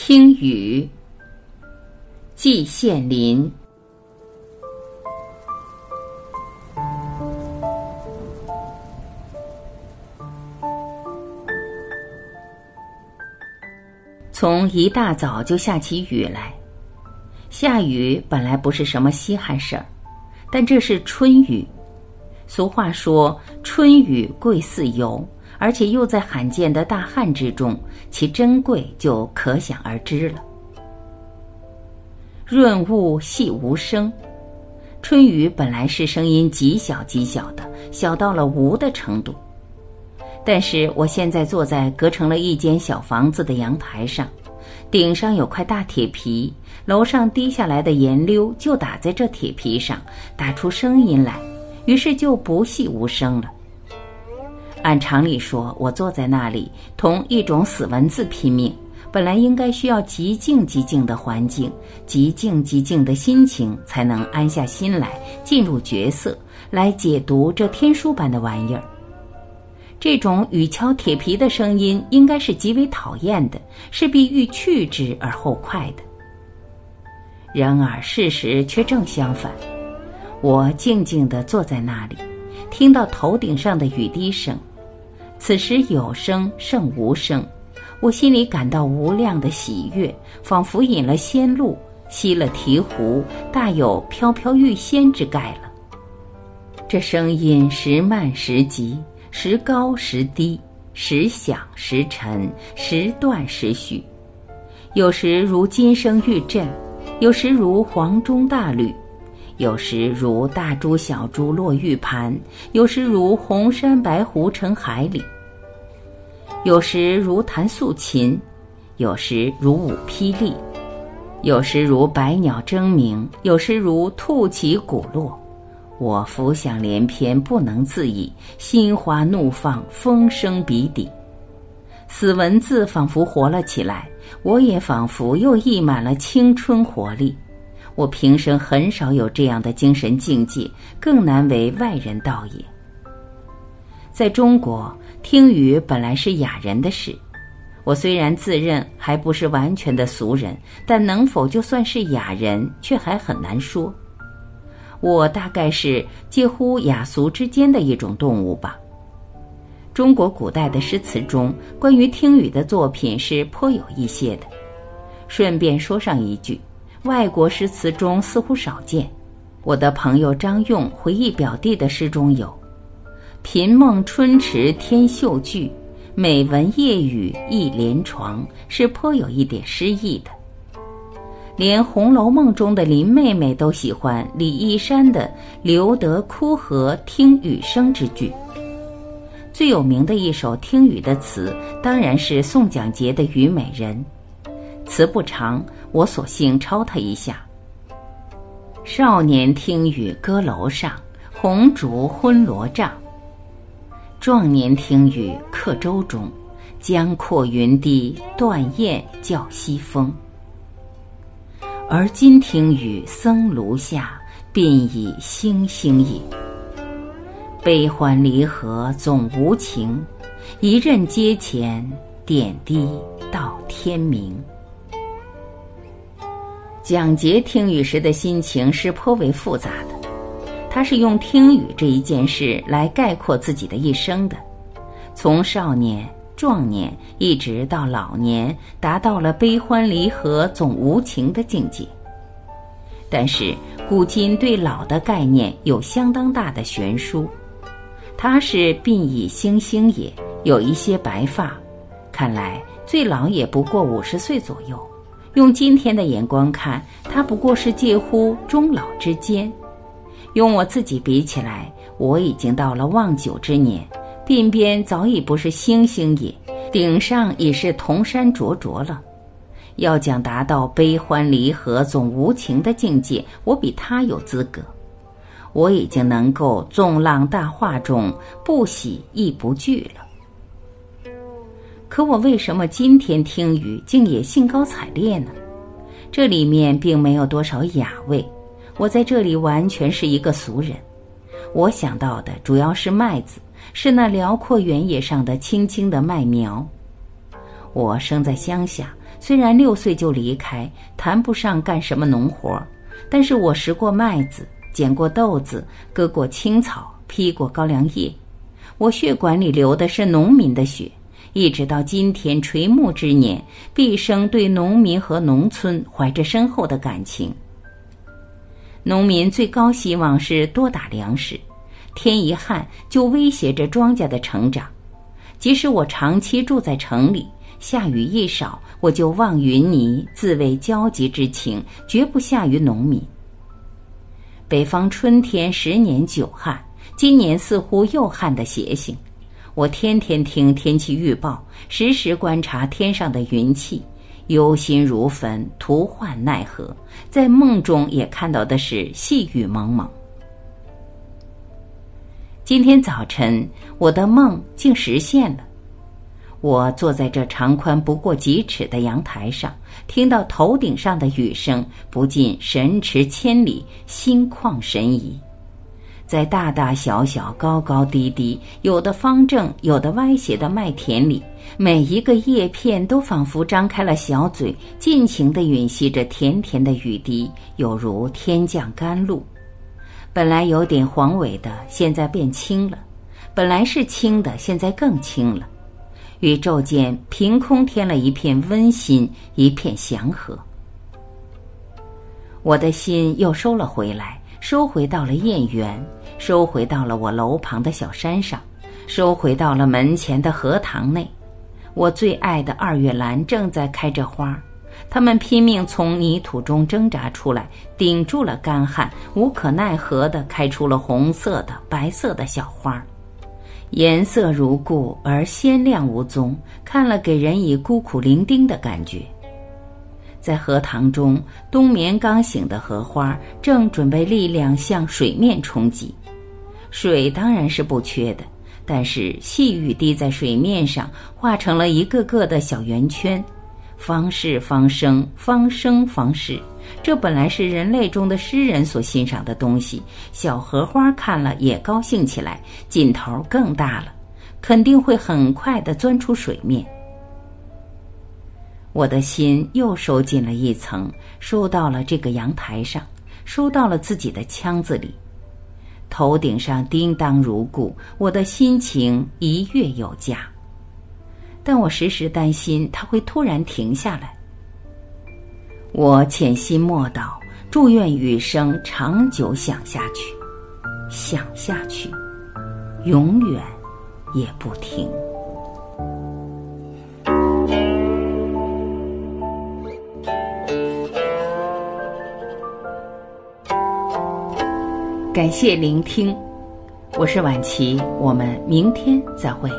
听雨，季羡林。从一大早就下起雨来，下雨本来不是什么稀罕事儿，但这是春雨。俗话说“春雨贵似油”。而且又在罕见的大旱之中，其珍贵就可想而知了。润物细无声，春雨本来是声音极小极小的，小到了无的程度。但是我现在坐在隔成了一间小房子的阳台上，顶上有块大铁皮，楼上滴下来的盐溜就打在这铁皮上，打出声音来，于是就不细无声了。按常理说，我坐在那里同一种死文字拼命，本来应该需要极静极静的环境，极静极静的心情，才能安下心来，进入角色，来解读这天书般的玩意儿。这种雨敲铁皮的声音，应该是极为讨厌的，是必欲去之而后快的。然而事实却正相反，我静静地坐在那里，听到头顶上的雨滴声。此时有声胜无声，我心里感到无量的喜悦，仿佛饮了仙露，吸了醍醐，大有飘飘欲仙之概了。这声音时慢时急，时高时低，时响时沉，时断时续，有时如金声玉振，有时如黄钟大吕，有时如大珠小珠落玉盘，有时如红山白湖沉海里。有时如弹素琴，有时如舞霹雳，有时如百鸟争鸣，有时如兔起鼓落。我浮想联翩，不能自已，心花怒放，风声笔底。死文字仿佛活了起来，我也仿佛又溢满了青春活力。我平生很少有这样的精神境界，更难为外人道也。在中国。听雨本来是雅人的事，我虽然自认还不是完全的俗人，但能否就算是雅人，却还很难说。我大概是介乎雅俗之间的一种动物吧。中国古代的诗词中，关于听雨的作品是颇有一些的。顺便说上一句，外国诗词中似乎少见。我的朋友张用回忆表弟的诗中有。频梦春池天秀句，每闻夜雨一连床，是颇有一点诗意的。连《红楼梦》中的林妹妹都喜欢李义山的“留得枯荷听雨声”之句。最有名的一首听雨的词，当然是宋蒋捷的《虞美人》。词不长，我索性抄他一下：少年听雨歌楼上，红烛昏罗帐。壮年听雨客舟中，江阔云低，断雁叫西风。而今听雨僧庐下，鬓已星星也。悲欢离合总无情，一任阶前，点滴到天明。蒋捷听雨时的心情是颇为复杂的。他是用听雨这一件事来概括自己的一生的，从少年、壮年一直到老年，达到了悲欢离合总无情的境界。但是古今对老的概念有相当大的悬殊。他是鬓已星星也，有一些白发，看来最老也不过五十岁左右。用今天的眼光看，他不过是介乎中老之间。用我自己比起来，我已经到了望九之年，鬓边早已不是星星也，顶上已是铜山灼灼了。要讲达到悲欢离合总无情的境界，我比他有资格。我已经能够纵浪大化中不喜亦不惧了。可我为什么今天听雨竟也兴高采烈呢？这里面并没有多少雅味。我在这里完全是一个俗人，我想到的主要是麦子，是那辽阔原野上的青青的麦苗。我生在乡下，虽然六岁就离开，谈不上干什么农活，但是我拾过麦子，捡过豆子，割过青草，劈过高粱叶。我血管里流的是农民的血，一直到今天垂暮之年，毕生对农民和农村怀着深厚的感情。农民最高希望是多打粮食，天一旱就威胁着庄稼的成长。即使我长期住在城里，下雨一少，我就望云霓，自慰焦急之情，绝不下于农民。北方春天十年久旱，今年似乎又旱的邪性。我天天听天气预报，时时观察天上的云气，忧心如焚，徒患奈何。在梦中也看到的是细雨蒙蒙。今天早晨，我的梦竟实现了。我坐在这长宽不过几尺的阳台上，听到头顶上的雨声，不禁神驰千里，心旷神怡。在大大小小、高高低低、有的方正、有的歪斜的麦田里，每一个叶片都仿佛张开了小嘴，尽情地吮吸着甜甜的雨滴，有如天降甘露。本来有点黄尾的，现在变青了；本来是青的，现在更青了。宇宙间凭空添了一片温馨，一片祥和。我的心又收了回来，收回到了燕园，收回到了我楼旁的小山上，收回到了门前的荷塘内。我最爱的二月兰正在开着花，它们拼命从泥土中挣扎出来，顶住了干旱，无可奈何地开出了红色的、白色的小花。颜色如故，而鲜亮无踪，看了给人以孤苦伶仃的感觉。在荷塘中，冬眠刚醒的荷花正准备力量向水面冲击。水当然是不缺的，但是细雨滴在水面上，化成了一个个的小圆圈。方是方生，方生方是。这本来是人类中的诗人所欣赏的东西，小荷花看了也高兴起来，劲头更大了，肯定会很快的钻出水面。我的心又收进了一层，收到了这个阳台上，收到了自己的腔子里，头顶上叮当如故，我的心情一跃有加。但我时时担心它会突然停下来。我潜心默祷，祝愿雨声长久响下去，响下去，永远也不停。感谢聆听，我是晚琪，我们明天再会。